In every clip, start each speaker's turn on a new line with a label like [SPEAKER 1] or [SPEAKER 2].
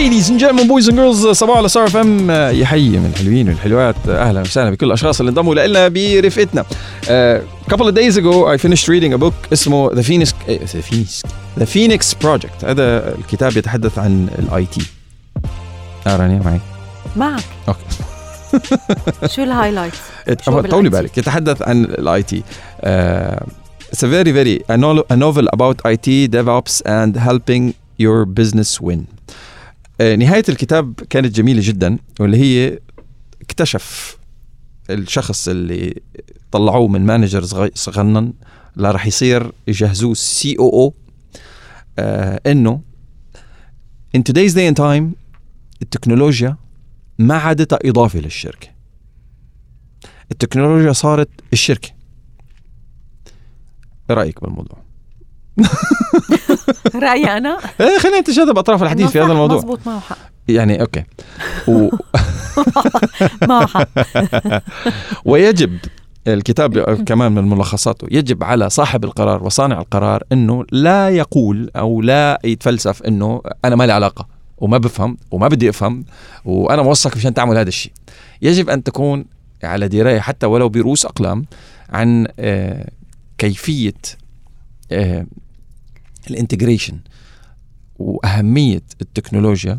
[SPEAKER 1] Ladies and gentlemen, boys and girls, صباح على Star FM يحيي من الحلوين والحلوات أهلا وسهلا بكل الاشخاص اللي انضموا لنا برفقتنا. Uh, couple of days ago I finished reading a book اسمه The Phoenix eh, The Phoenix The Phoenix Project هذا الكتاب يتحدث عن ال IT. رانيا معي؟
[SPEAKER 2] معك
[SPEAKER 1] okay
[SPEAKER 2] شو ال highlight
[SPEAKER 1] طولي؟ بالك يتحدث عن ال IT. It's a very very a a novel about IT, DevOps and helping your business win. آه، نهاية الكتاب كانت جميلة جدا واللي هي اكتشف الشخص اللي طلعوه من manager صغنن لا راح يصير يجهزوه COO إنه in today's day and time التكنولوجيا ما عادتها إضافة للشركة التكنولوجيا صارت الشركة إيه رأيك بالموضوع؟
[SPEAKER 2] رايي أنا؟
[SPEAKER 1] إيه خلينا نتجاذب أطراف الحديث في هذا الموضوع.
[SPEAKER 2] مزبوط معه حق.
[SPEAKER 1] يعني أوكي. و...
[SPEAKER 2] معه حق.
[SPEAKER 1] ويجب الكتاب كمان من ملخصاته يجب على صاحب القرار وصانع القرار إنه لا يقول أو لا يتفلسف إنه أنا ما لي علاقة وما بفهم وما بدي أفهم وأنا موثق مشان تعمل هذا الشيء. يجب أن تكون على دراية حتى ولو برؤوس أقلام عن آه، كيفية آه، الانتجريشن وأهمية التكنولوجيا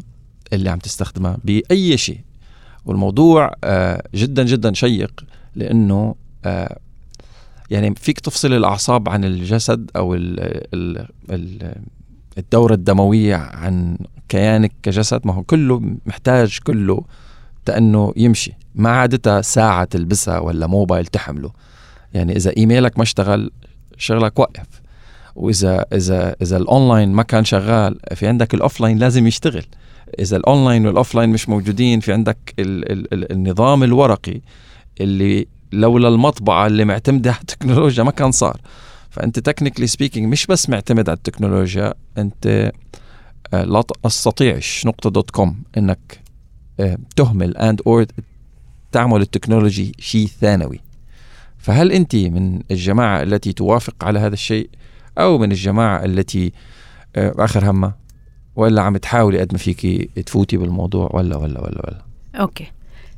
[SPEAKER 1] اللي عم تستخدمها بأي شيء. والموضوع آه، جدا جدا شيق لأنه آه، يعني فيك تفصل الأعصاب عن الجسد أو ال ال ال الدورة الدموية عن كيانك كجسد. ما هو كله محتاج كله تانه يمشي. ما عادتها ساعة تلبسها ولا موبايل تحمله. يعني إذا إيميلك ما اشتغل شغلك وقف وإذا إذا إذا الأونلاين ما كان شغال في عندك ال offline لازم يشتغل. إذا ال online وال offline مش موجودين في عندك ال ال ال النظام الورقي اللي لولا المطبعة اللي معتمدة على التكنولوجيا ما كان صار. فأنت technically speaking مش بس معتمد على التكنولوجيا أنت آه، لا تستطيعش نقطه dot com إنك آه، تهمل and or تعمل ال technology شيء ثانوي. فهل أنت من الجماعة التي توافق على هذا الشيء؟ أو من الجماعة التي آه، آخر همها ولا عم تحاولي قد ما فيكي تفوتي بالموضوع ولا ولا ولا ولا.
[SPEAKER 2] okay.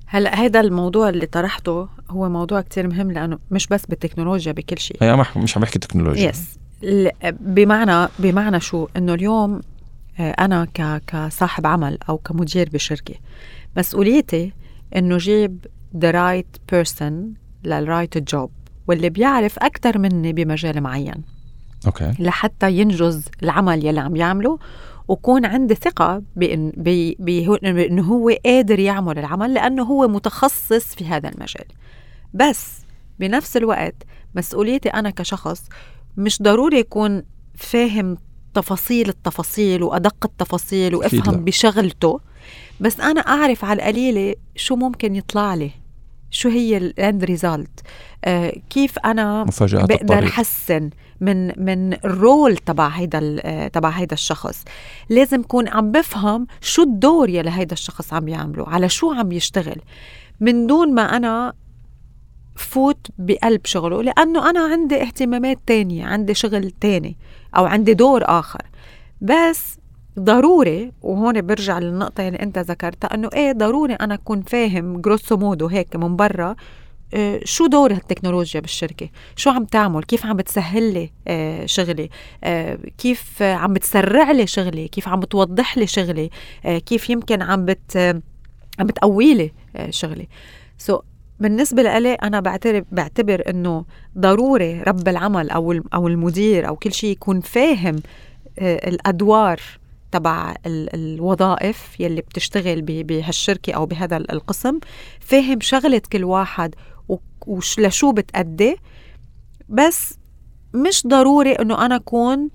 [SPEAKER 2] هلأ هذا الموضوع اللي طرحته هو موضوع كتير مهم لأنه مش بس بالتكنولوجيا بكل شيء.
[SPEAKER 1] هي ما- مش عم بحكي تكنولوجيا.
[SPEAKER 2] yes بمعنى بمعنى شو؟ إنه اليوم آه، أنا ك كصاحب عمل أو كمدير بشركة مسؤوليتي إنه جيب the right person لل right job واللي بيعرف أكثر مني بمجال معين.
[SPEAKER 1] okay.
[SPEAKER 2] لحتى ينجز العمل يلي عم يعمله. وكون عندي ثقة بإن بي بي هو- هو قادر يعمل العمل لأنه هو متخصص في هذا المجال. بس بنفس الوقت مسؤوليتي أنا كشخص مش ضروري يكون فاهم تفاصيل التفاصيل وأدق التفاصيل. وأفهم بشغلته بس أنا أعرف على القليلة شو ممكن يطلع لي. شو هي الاند ريزالت آه كيف أنا
[SPEAKER 1] مفاجآت
[SPEAKER 2] بقدر
[SPEAKER 1] الطريق.
[SPEAKER 2] أحسن من من الرول تبع هيدا ال- تبع هيدا الشخص؟ لازم كون عم بفهم شو الدور يلي هيدا الشخص عم يعمله على شو عم يشتغل من دون ما أنا فوت بقلب شغله لأنه أنا عندي اهتمامات تانية عندي شغل تاني أو عندي دور آخر. بس ضروري وهون برجع للنقطة اللي أنت ذكرتها إنه إيه ضروري أنا أكون فاهم grosso modo هيك من برا آه، شو دور التكنولوجيا بالشركة؟ شو عم تعمل؟ كيف عم بتسهل لي آه، شغلي؟ آه، كيف عم بتسرع لي شغلي؟ كيف عم بتوضح لي شغلي؟ كيف يمكن عم بت عم بتقوي لي شغلي؟ سو بالنسبة لإلي أنا بعتبر بعتبر إنه ضروري رب العمل أو أو المدير أو كل شيء يكون فاهم الأدوار تبع ال- الوظائف يلي بتشتغل بهالشركة أو بهذا ال- القسم. فاهم شغلة كل واحد و- وش لشو بتأدي. بس مش ضروري إنه أنا أكون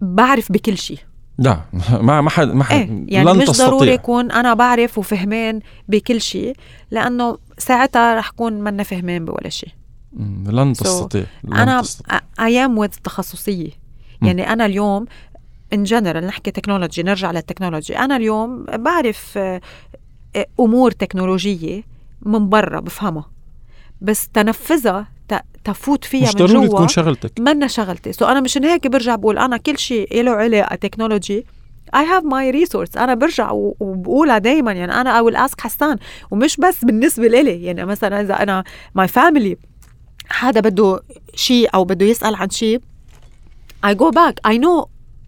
[SPEAKER 2] بعرف بكل شيء
[SPEAKER 1] لا ما ما حد ما حد
[SPEAKER 2] إيه يعني
[SPEAKER 1] لن
[SPEAKER 2] مش
[SPEAKER 1] تستطيع.
[SPEAKER 2] ضروري يكون أنا بعرف وفهمان بكل شيء لأنه ساعتها رح كون منا فهمان بولا شيء
[SPEAKER 1] لن
[SPEAKER 2] So,
[SPEAKER 1] تستطيع لن
[SPEAKER 2] أنا
[SPEAKER 1] تستطيع.
[SPEAKER 2] أيام وذ تخصصية. يعني أنا اليوم ان جنرال نحكي تكنولوجي نرجع للتكنولوجي أنا اليوم بعرف آه، آه، أمور تكنولوجية من برا بفهمها بس تنفذها تفوت فيها
[SPEAKER 1] مش
[SPEAKER 2] من
[SPEAKER 1] ضروري تكون شغلتك.
[SPEAKER 2] منا شغلتي. so أنا مشان هيك برجع بقول أنا كل شيء له علاقة technology I have my resource. أنا برجع وبقولها دايما. يعني أنا I will ask حسان ومش بس بالنسبة لإلي يعني مثلا إذا أنا my family حدا بده شيء أو بده يسأل عن شيء I go back. I know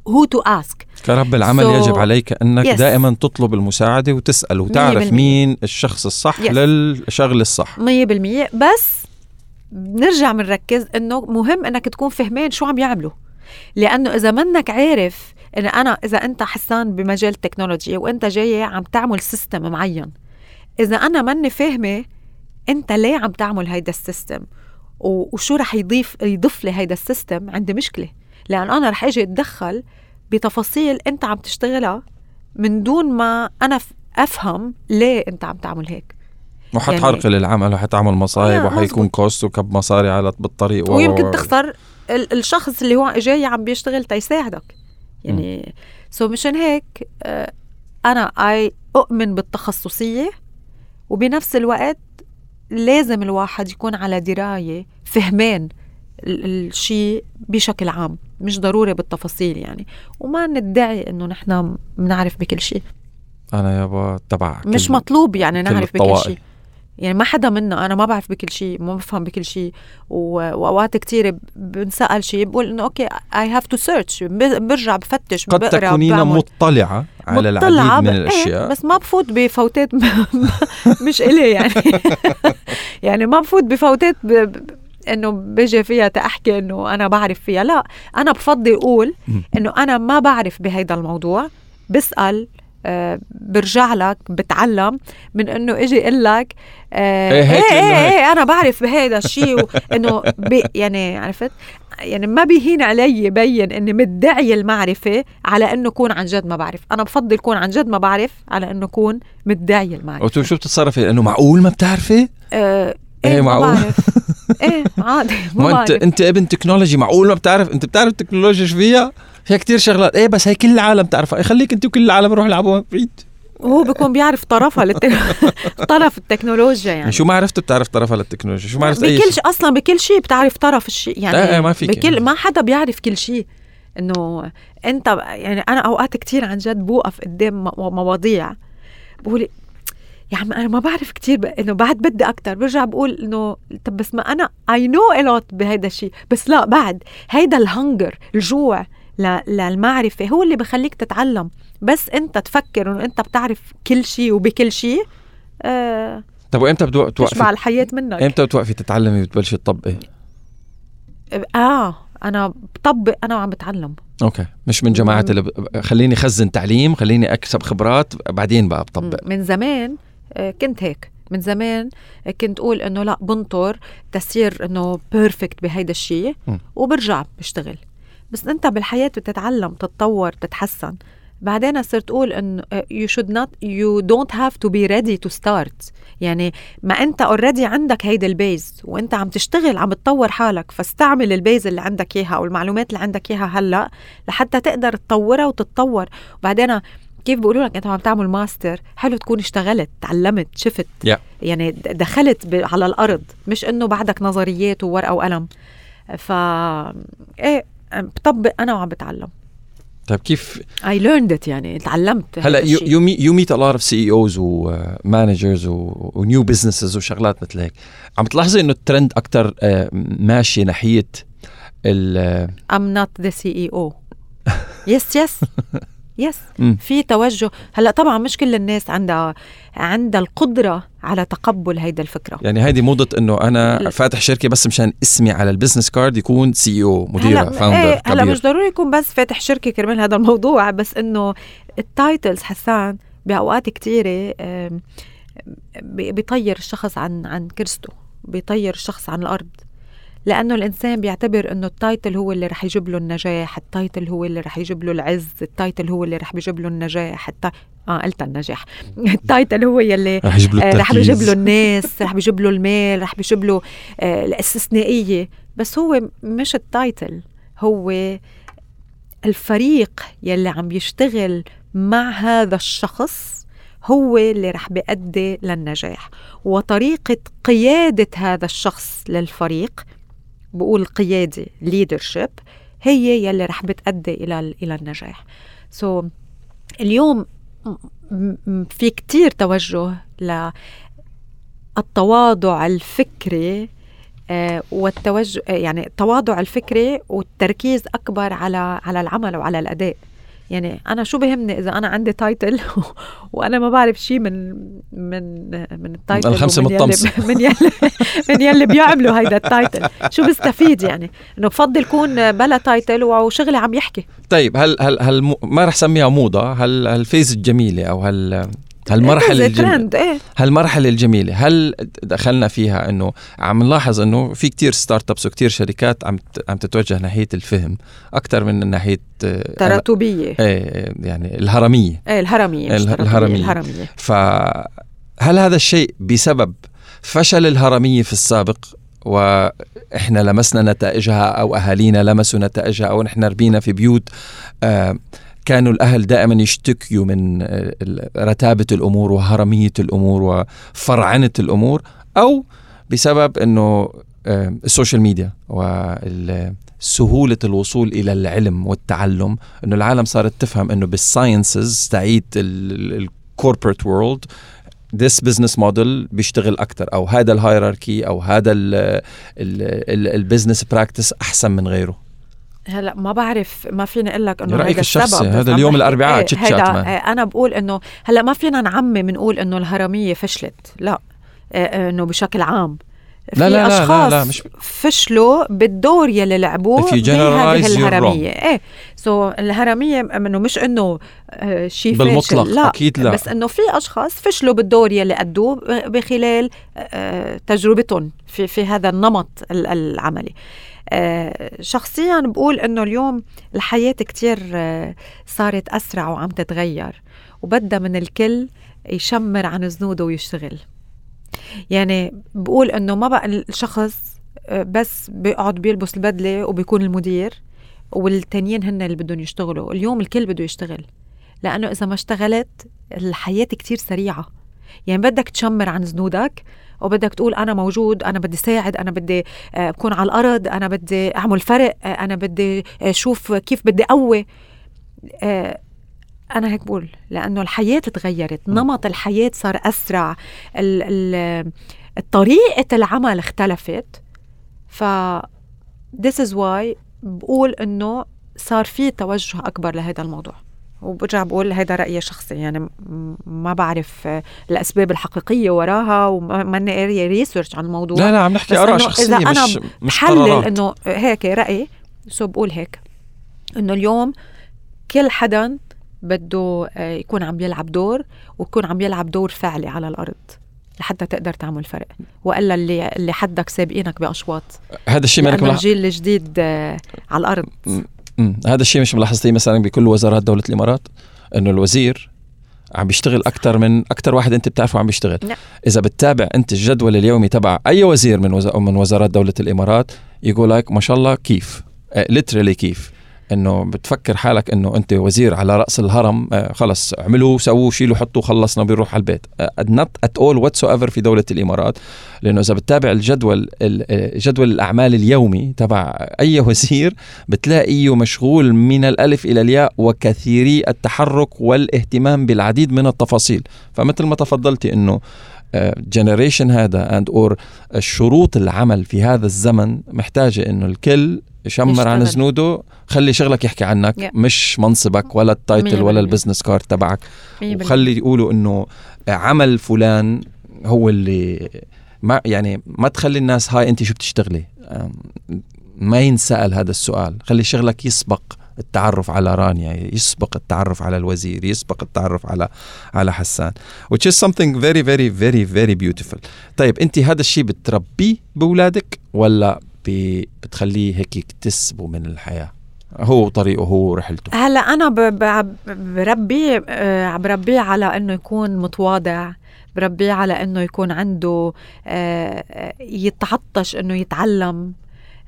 [SPEAKER 2] who to ask
[SPEAKER 1] كرب العمل
[SPEAKER 2] So-
[SPEAKER 1] يجب عليك أنك
[SPEAKER 2] Yes.
[SPEAKER 1] دائما تطلب المساعدة وتسأل وتعرف. مين الشخص الصح
[SPEAKER 2] Yes.
[SPEAKER 1] للشغل الصح
[SPEAKER 2] مية بالمية بس بنرجع بنركز إنه مهم إنك تكون فهمان شو عم يعملوا لأنه إذا منك عارف إن أنا إذا أنت حسان بمجال التكنولوجيا وأنت جاي عم تعمل system معين إذا أنا ماني فاهمة أنت ليه عم تعمل هيدا ال system وشو رح يضيف يضيف لي هيدا ال system عندي مشكلة لأن أنا رح أجي أتدخل بتفاصيل أنت عم تشتغلها من دون ما أنا ف- أفهم ليه أنت عم تعمل هيك.
[SPEAKER 1] وحتعرقل العمل وحتعمل مصايب
[SPEAKER 2] آه،
[SPEAKER 1] وحيكون. cost وكب مصاري على بالطريق و-
[SPEAKER 2] ويمكن
[SPEAKER 1] و-
[SPEAKER 2] تخسر ال- الشخص اللي هو جاي عم بيشتغل تيساعدك يعني so مشان هيك آه، أنا اي أؤمن بالتخصصية وبنفس الوقت لازم الواحد يكون على دراية فهمان الشيء بشكل عام مش ضروري بالتفاصيل يعني وما ندعي إنه نحن بنعرف بكل شيء
[SPEAKER 1] أنا يابا تبع
[SPEAKER 2] مش مطلوب يعني نعرف بكل. شيء يعني ما حدا منا أنا ما بعرف بكل شيء ما بفهم بكل شيء وأوقات كتير بنسأل شيء بقول إنه أوكي اي هاف تو سيرش برجع بفتش
[SPEAKER 1] قد تكونين. مطلعة على
[SPEAKER 2] مطلعة
[SPEAKER 1] العديد من
[SPEAKER 2] إيه،
[SPEAKER 1] الأشياء
[SPEAKER 2] بس ما بفوت بفوتات مش إلي يعني يعني ما بفوت بفوتات. إنه بيجي فيها تحكي إنه أنا بعرف فيها. لا أنا بفضل
[SPEAKER 1] أقول.
[SPEAKER 2] إنه أنا ما بعرف بهيدا الموضوع. بسأل آه برجع لك بتعلم من إنه إجي أقول لك آه
[SPEAKER 1] إيه إيه
[SPEAKER 2] إيه,
[SPEAKER 1] هيك.
[SPEAKER 2] إيه أنا بعرف بهيدا الشيء إنه بي يعني عرفت؟ يعني ما بيهين علي يبين إني مدعي المعرفة على إنه كون عن جد ما بعرف. أنا بفضل كون عن جد ما بعرف على إنه كون مدعي المعرفة.
[SPEAKER 1] وتو شو بتتصرفي؟ إنه معقول ما بتعرفي؟
[SPEAKER 2] آه
[SPEAKER 1] إيه،
[SPEAKER 2] إيه
[SPEAKER 1] معقول.
[SPEAKER 2] إيه عادي ما
[SPEAKER 1] انت أنت ابن تكنولوجي معقول ما بتعرف. أنت بتعرف التكنولوجيا شو فيها؟ فيها كتير شغلات. إيه بس هي كل العالم بتعرفها. إيه خليك أنت وكل العالم روح العبوا بعيد.
[SPEAKER 2] وهو بيكون بيعرف طرفها للت... طرف التكنولوجيا يعني.
[SPEAKER 1] يعني شو ما عرفت بتعرف طرفها للتكنولوجيا. شو ما عرفت
[SPEAKER 2] بكل
[SPEAKER 1] شيء.
[SPEAKER 2] أصلا بكل شيء بتعرف طرف الشيء يعني
[SPEAKER 1] إيه، ما فيك
[SPEAKER 2] بكل. ما حدا بيعرف كل شيء. إنه أنت يعني أنا أوقات كتير عن جد بوقف قدام مو- مواضيع. بقول يا عم أنا ما بعرف كتير ب... إنه بعد بدي أكتر برجع بقول إنه طب بس ما أنا I know lot بهيدا الشيء بس لا بعد هيدا الهنجر الجوع ل... للمعرفة هو اللي بخليك تتعلم بس أنت تفكر إنه أنت بتعرف كل شيء وبكل شيء آه...
[SPEAKER 1] طب وإمتى بدو-
[SPEAKER 2] تشبع
[SPEAKER 1] توقفي
[SPEAKER 2] الحياة منك.
[SPEAKER 1] إمتى بتوقفي تتعلمي وتبلشي تطبقي؟
[SPEAKER 2] آه أنا بطبق أنا وعم بتعلم.
[SPEAKER 1] okay مش من جماعة اللي ب... خليني خزن تعليم خليني أكسب خبرات بعدين بقى بطبق.
[SPEAKER 2] من زمان. آه، كنت هيك. من زمان آه، كنت أقول إنه لا بنطر تصير إنه perfect بهيدا الشيء. وبرجع بشتغل. بس أنت بالحياة بتتعلم تتطور تتحسن. بعدين صرت أقول انه آه، you should not you don't have to be ready to start. يعني ما أنت already عندك هيدا ال base وأنت عم تشتغل عم تطور حالك فاستعمل ال base اللي عندك إياها أو المعلومات اللي عندك إياها هلأ لحتى تقدر تطورها وتتطور. وبعدين كيف بيقولوا لك؟ انت عم تعمل ماستر. حلو تكون اشتغلت تعلمت شفت.
[SPEAKER 1] Yeah.
[SPEAKER 2] يعني دخلت على الأرض. مش إنه بعدك نظريات وورقة وقلم. ف إيه بطبق أنا وعم بتعلم.
[SPEAKER 1] طيب كيف؟
[SPEAKER 2] I learned it يعني تعلمت
[SPEAKER 1] هلأ
[SPEAKER 2] you.
[SPEAKER 1] you may you meet a lot of CEOs و managers و new businesses وشغلات مثل هيك. عم تلاحظي إنه الترند أكثر ماشي ناحية ال
[SPEAKER 2] I'm not the CEO yes yes
[SPEAKER 1] yes.
[SPEAKER 2] في توجه هلا طبعا مش كل الناس عندها عندها القدرة على تقبل هيدا الفكرة
[SPEAKER 1] يعني هيدي موضة إنه
[SPEAKER 2] أنا.
[SPEAKER 1] فاتح شركة بس مشان اسمي على ال business card يكون CEO مديره
[SPEAKER 2] هلا
[SPEAKER 1] founder
[SPEAKER 2] إيه هلا مش ضروري يكون بس فاتح شركة كرمال هذا الموضوع بس إنه ال titles حسان بأوقات كثيره بيطير الشخص عن عن كرسته بيطير الشخص عن الأرض لأنه الإنسان بيعتبر إنه ال title هو اللي رح يجيب له النجاح ال title هو اللي رح يجيب له العز ال title هو اللي رح بيجيب له النجاح التا... آه قلت النجاح. ال title هو يلي
[SPEAKER 1] رح يجيب له
[SPEAKER 2] آه، رح بيجيب له الناس رح بيجيب له المال رح بيجيب له آه، الاستثنائية. بس هو مش ال title هو الفريق يلي عم يشتغل مع هذا الشخص هو اللي رح بيأدي للنجاح. وطريقة قيادة هذا الشخص للفريق بقول قيادة leadership هي يلي رح بتأدي إلى إلى النجاح. سو so, اليوم في كتير توجه للتواضع الفكري آه، والتوجه يعني التواضع الفكري والتركيز أكبر على على العمل وعلى الأداء. يعني أنا شو بهمني إذا أنا عندي تايتل وأنا ما بعرف شيء من من من التايتل
[SPEAKER 1] الخمسة
[SPEAKER 2] ومن
[SPEAKER 1] مطمسة.
[SPEAKER 2] يلي من يلي من يلي بيعملوا هيدا التايتل شو بستفيد يعني؟ إنه بفضل كون بلا تايتل وشغلي عم يحكي.
[SPEAKER 1] طيب هل هل هل ما رح سميها موضة؟ هل هالفيز الجميلة أو هل هالمرحلة الجميلة.
[SPEAKER 2] ترند إيه.
[SPEAKER 1] هالمرحلة الجميلة. هل دخلنا فيها إنه عم نلاحظ إنه في كتير ستارت ابس وكتير شركات عم عم تتوجه ناحية الفهم أكثر من ناحية آه،
[SPEAKER 2] تراتبية.
[SPEAKER 1] إيه يعني الهرمية.
[SPEAKER 2] إيه الهرمية مش
[SPEAKER 1] ال-
[SPEAKER 2] تراتبية،
[SPEAKER 1] الهرمية.
[SPEAKER 2] الهرمية.
[SPEAKER 1] فهل هذا الشيء بسبب فشل الهرمية في السابق وإحنا لمسنا نتائجها أو أهالينا لمسوا نتائجها أو نحن ربينا في بيوت آه كانوا الأهل دائما يشتكيوا من آه، ال- رتابة الأمور وهرمية الأمور وفرعنة الأمور أو بسبب إنه آه، السوشيال ميديا وسهوله الوصول إلى العلم والتعلم إنه العالم صارت تفهم إنه بالساينسز تعيد الكوربريت وورلد this business model بيشتغل أكثر أو هذا الهيراركي أو هذا البزنس براكتس أحسن من غيره.
[SPEAKER 2] هلا ما بعرف ما فيني أقول لك
[SPEAKER 1] إنه
[SPEAKER 2] هيدا
[SPEAKER 1] الشخصي، هذا اليوم الأربعاء
[SPEAKER 2] إيه،
[SPEAKER 1] تشيت
[SPEAKER 2] هيدا
[SPEAKER 1] شات مان.
[SPEAKER 2] إيه، أنا بقول إنه هلا ما فينا نعمم بنقول إنه الهرمية فشلت لا. إيه، إنه بشكل عام.
[SPEAKER 1] لا،
[SPEAKER 2] في
[SPEAKER 1] لا، لا، لا،
[SPEAKER 2] أشخاص
[SPEAKER 1] لا، مش-
[SPEAKER 2] فشلوا بالدور يلي لعبوه بهذه الهرمية. إيه سو الهرمية إنه مش إنه آه، شيء
[SPEAKER 1] بالمطلق،
[SPEAKER 2] فاشل لا.
[SPEAKER 1] أكيد لا.
[SPEAKER 2] بس إنه في أشخاص فشلوا بالدور يلي أدوه بخلال آه، تجربتهم في في هذا النمط ال- العملي. شخصيا بقول إنه اليوم الحياة كتير آه، صارت أسرع وعم تتغير وبدها من الكل يشمر عن زنوده ويشتغل. يعني بقول إنه ما بقى الشخص آه، بس بيقعد بيلبس البدلة وبيكون المدير والتانيين هن اللي بدهم يشتغلوا. اليوم الكل بده يشتغل لأنه إذا ما اشتغلت الحياة كتير سريعة. يعني بدك تشمر عن زنودك وبدك تقول أنا موجود أنا بدي ساعد أنا بدي آه، اكون على الأرض أنا بدي أعمل فرق آه، أنا بدي أشوف كيف بدي اقوي آه، أنا هيك بقول لأنه الحياة تغيرت نمط الحياة صار أسرع ال ال طريقة العمل اختلفت. ف this is why بقول إنه صار في توجه أكبر لهذا الموضوع. وبرجع بقول هذا رأيي الشخصي. يعني ما بعرف آه، الأسباب الحقيقية وراها وما ماني قارية ريسيرش عن الموضوع.
[SPEAKER 1] لا لا عم نحكي
[SPEAKER 2] آراء
[SPEAKER 1] شخصية
[SPEAKER 2] إذا أنا
[SPEAKER 1] مش مش قرارات.
[SPEAKER 2] إنه هيك رأيي سو بقول هيك إنه اليوم كل حدا بده آه، يكون عم يلعب دور ويكون عم يلعب دور فعلي على الأرض لحتى تقدر تعمل فرق. وإلا اللي اللي حدك سابقينك بأشواط.
[SPEAKER 1] هذا الشيء ملاحظ
[SPEAKER 2] الجيل الجديد آه، على الأرض.
[SPEAKER 1] مم. هذا الشيء مش ملاحظتيه مثلا بكل وزارات دولة الإمارات إنه الوزير عم بيشتغل أكثر من أكثر واحد أنت بتعرفه عم بيشتغل
[SPEAKER 2] نعم.
[SPEAKER 1] إذا بتتابع أنت الجدول اليومي تبع أي وزير من وز... من وزارات دولة الإمارات يقول لك ما شاء الله كيف literally كيف إنه بتفكر حالك إنه أنت وزير على رأس الهرم آه، خلص اعملوا سووا شيلوا حطوا خلصنا بيروح على البيت. not at all whatsoever في دولة الإمارات. لأنه إذا بتتابع الجدول ال- آه، جدول الأعمال اليومي تبع أي وزير بتلاقيه مشغول من الألف إلى الياء وكثيري التحرك والاهتمام بالعديد من التفاصيل. فمثل ما تفضلتي إنه generation هذا and or شروط العمل في هذا الزمن محتاجة إنه الكل يشمر عن
[SPEAKER 2] يشتغل.
[SPEAKER 1] زنوده خلي شغلك يحكي عنك
[SPEAKER 2] Yeah.
[SPEAKER 1] مش منصبك ولا ال
[SPEAKER 2] title
[SPEAKER 1] ولا.
[SPEAKER 2] ال
[SPEAKER 1] business card تبعك. وخلي يقولوا إنه عمل فلان هو اللي ما يعني ما تخلي الناس هاي أنت شو بتشتغلي ما ينسأل هذا السؤال خلي شغلك يسبق التعرف على رانيا يسبق التعرف على الوزير يسبق التعرف على على حسان which is something very very very very beautiful. طيب أنت هذا الشيء بتربيه بأولادك ولا بتخليه هيك يكتسبوا من الحياة؟ هو طريقه هو رحلته.
[SPEAKER 2] هلا أنا بربيه آه، بربيه على إنه يكون متواضع بربيه على إنه يكون عنده آه، آه، يتعطش إنه يتعلم.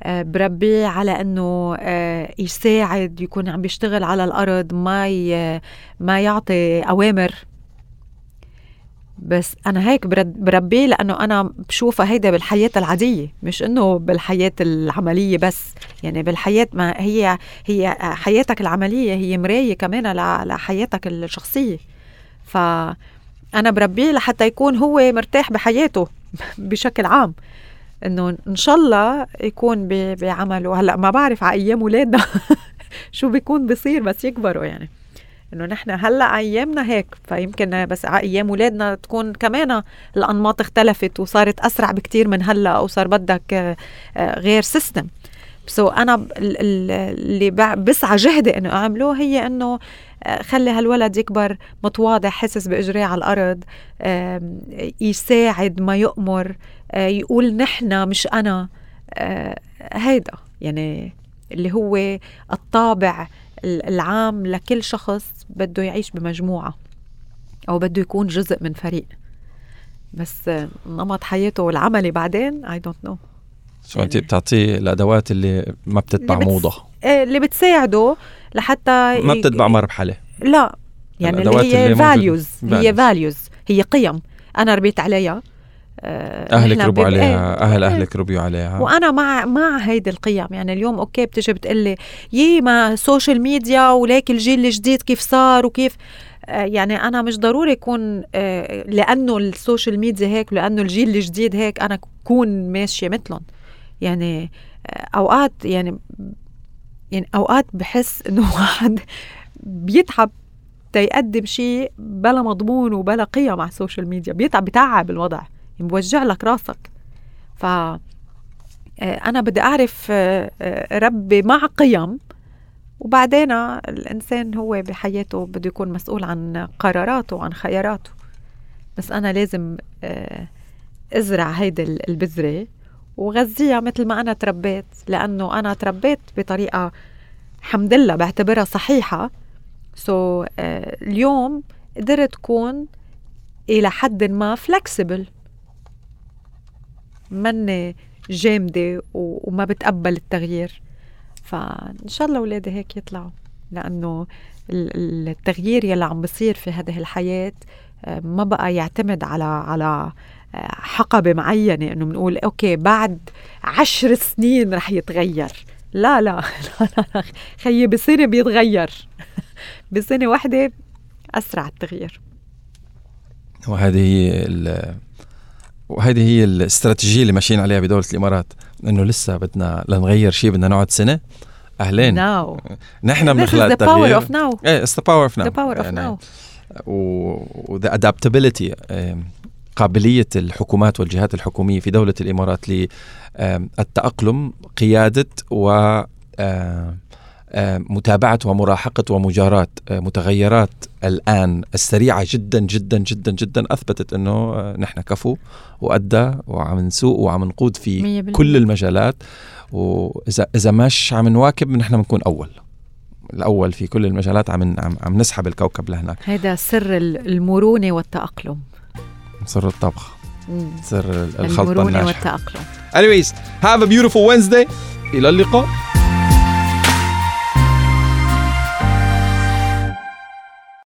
[SPEAKER 2] بربيه على إنه آه، يساعد يكون عم بيشتغل على الأرض ما ما يعطي أوامر. بس أنا هيك بربيه لأنه أنا بشوفها هيدا بالحياة العادية مش إنه بالحياة العملية بس. يعني بالحياة ما هي هي حياتك العملية هي مراية كمان لحياتك الشخصية. ف أنا بربيه لحتى يكون هو مرتاح بحياته بشكل عام. إنه إن شاء الله يكون بعمله. هلأ ما بعرف على أيام اولادنا شو بيكون بصير بس يكبروا يعني. إنه نحن هلأ أيامنا هيك. فيمكن بس على أيام اولادنا تكون كمان الأنماط اختلفت وصارت أسرع بكتير من هلأ أو صار بدك آه، غير system so أنا اللي بسعى جهدي إنه أعمله هي إنه آه، خلي هالولد يكبر متواضع حاسس باجريه على الأرض يساعد ما يؤمر يقول نحن مش أنا. هيدا يعني اللي هو الطابع العام لكل شخص بده يعيش بمجموعة أو بده يكون جزء من فريق. بس نمط حياته العملي بعدين I don't know
[SPEAKER 1] شو انت بتعطيه الأدوات اللي ما بتتبع اللي موضة؟
[SPEAKER 2] إيه، اللي بتساعده لحتى
[SPEAKER 1] ما بتتبع مرحله
[SPEAKER 2] لا. يعني اللي هي values هي values هي قيم. أنا ربيت عليها.
[SPEAKER 1] آه، أهلك ربوا عليها إيه أهل أهلك ربوا عليها.
[SPEAKER 2] وأنا مع مع هيدي القيم يعني اليوم okay بتجي بتقلي يي ما social media وليك الجيل الجديد كيف صار وكيف آه، يعني أنا مش ضروري يكون آه، لأنه ال social media هيك ولأنه الجيل الجديد هيك أنا كون ماشية مثلهم يعني أوقات يعني يعني أوقات بحس إنه واحد بيتعب تيقدم شيء بلا مضمون وبلا قيم على ال social media بيتعب بتعب الوضع. موجع لك راسك. ف آه، أنا بدي أعرف آه، آه، ربي مع قيم وبعدين الإنسان هو بحياته بده يكون مسؤول عن قراراته وعن خياراته. بس أنا لازم أزرع هيدي البذرة وغذيها مثل ما أنا تربيت لأنه أنا تربيت بطريقة الحمد لله بعتبرها صحيحة. سو so, اليوم قدرت تكون إلى حد ما فلكسبل مني جامدة وما بتقبل التغيير. فإن شاء الله اولادي هيك يطلعوا لأنه التغيير يلي عم بصير في هذه الحياة آه، ما بقى يعتمد على على آه، حقبة معينة. إنه بنقول أوكي بعد عشر سنين رح يتغير. لا لا لا, لا خيي بسنه بيتغير. بسنة واحدة أسرع التغيير.
[SPEAKER 1] وهذه هي وهذه هي الاستراتيجية اللي ماشيين عليها بدولة الإمارات إنه لسه بدنا لنغير شيء بدنا نقعد سنة أهلين.
[SPEAKER 2] ناو
[SPEAKER 1] نحن بنخلق
[SPEAKER 2] التغيير the power of now.
[SPEAKER 1] إيه it's the power of now.
[SPEAKER 2] The power of يعني now.
[SPEAKER 1] و the adaptability قابلية الحكومات والجهات الحكومية في دولة الإمارات للتأقلم قيادة و متابعة ومراحقة ومجاراة آه، متغيرات الآن السريعة جدا جدا جدا جدا أثبتت أنه آه، نحن كفو وأدى وعم نسوق وعم نقود في كل المجالات. وإذا إذا مش عم نواكب نحن بنكون أول. الأول في كل المجالات عم عم, عم نسحب الكوكب لهناك.
[SPEAKER 2] هذا سر المرونة والتأقلم.
[SPEAKER 1] سر الطبخ. سر
[SPEAKER 2] الخلطة المرونة الناجحة والتأقلم.
[SPEAKER 1] Anyways have a beautiful Wednesday. إلى اللقاء.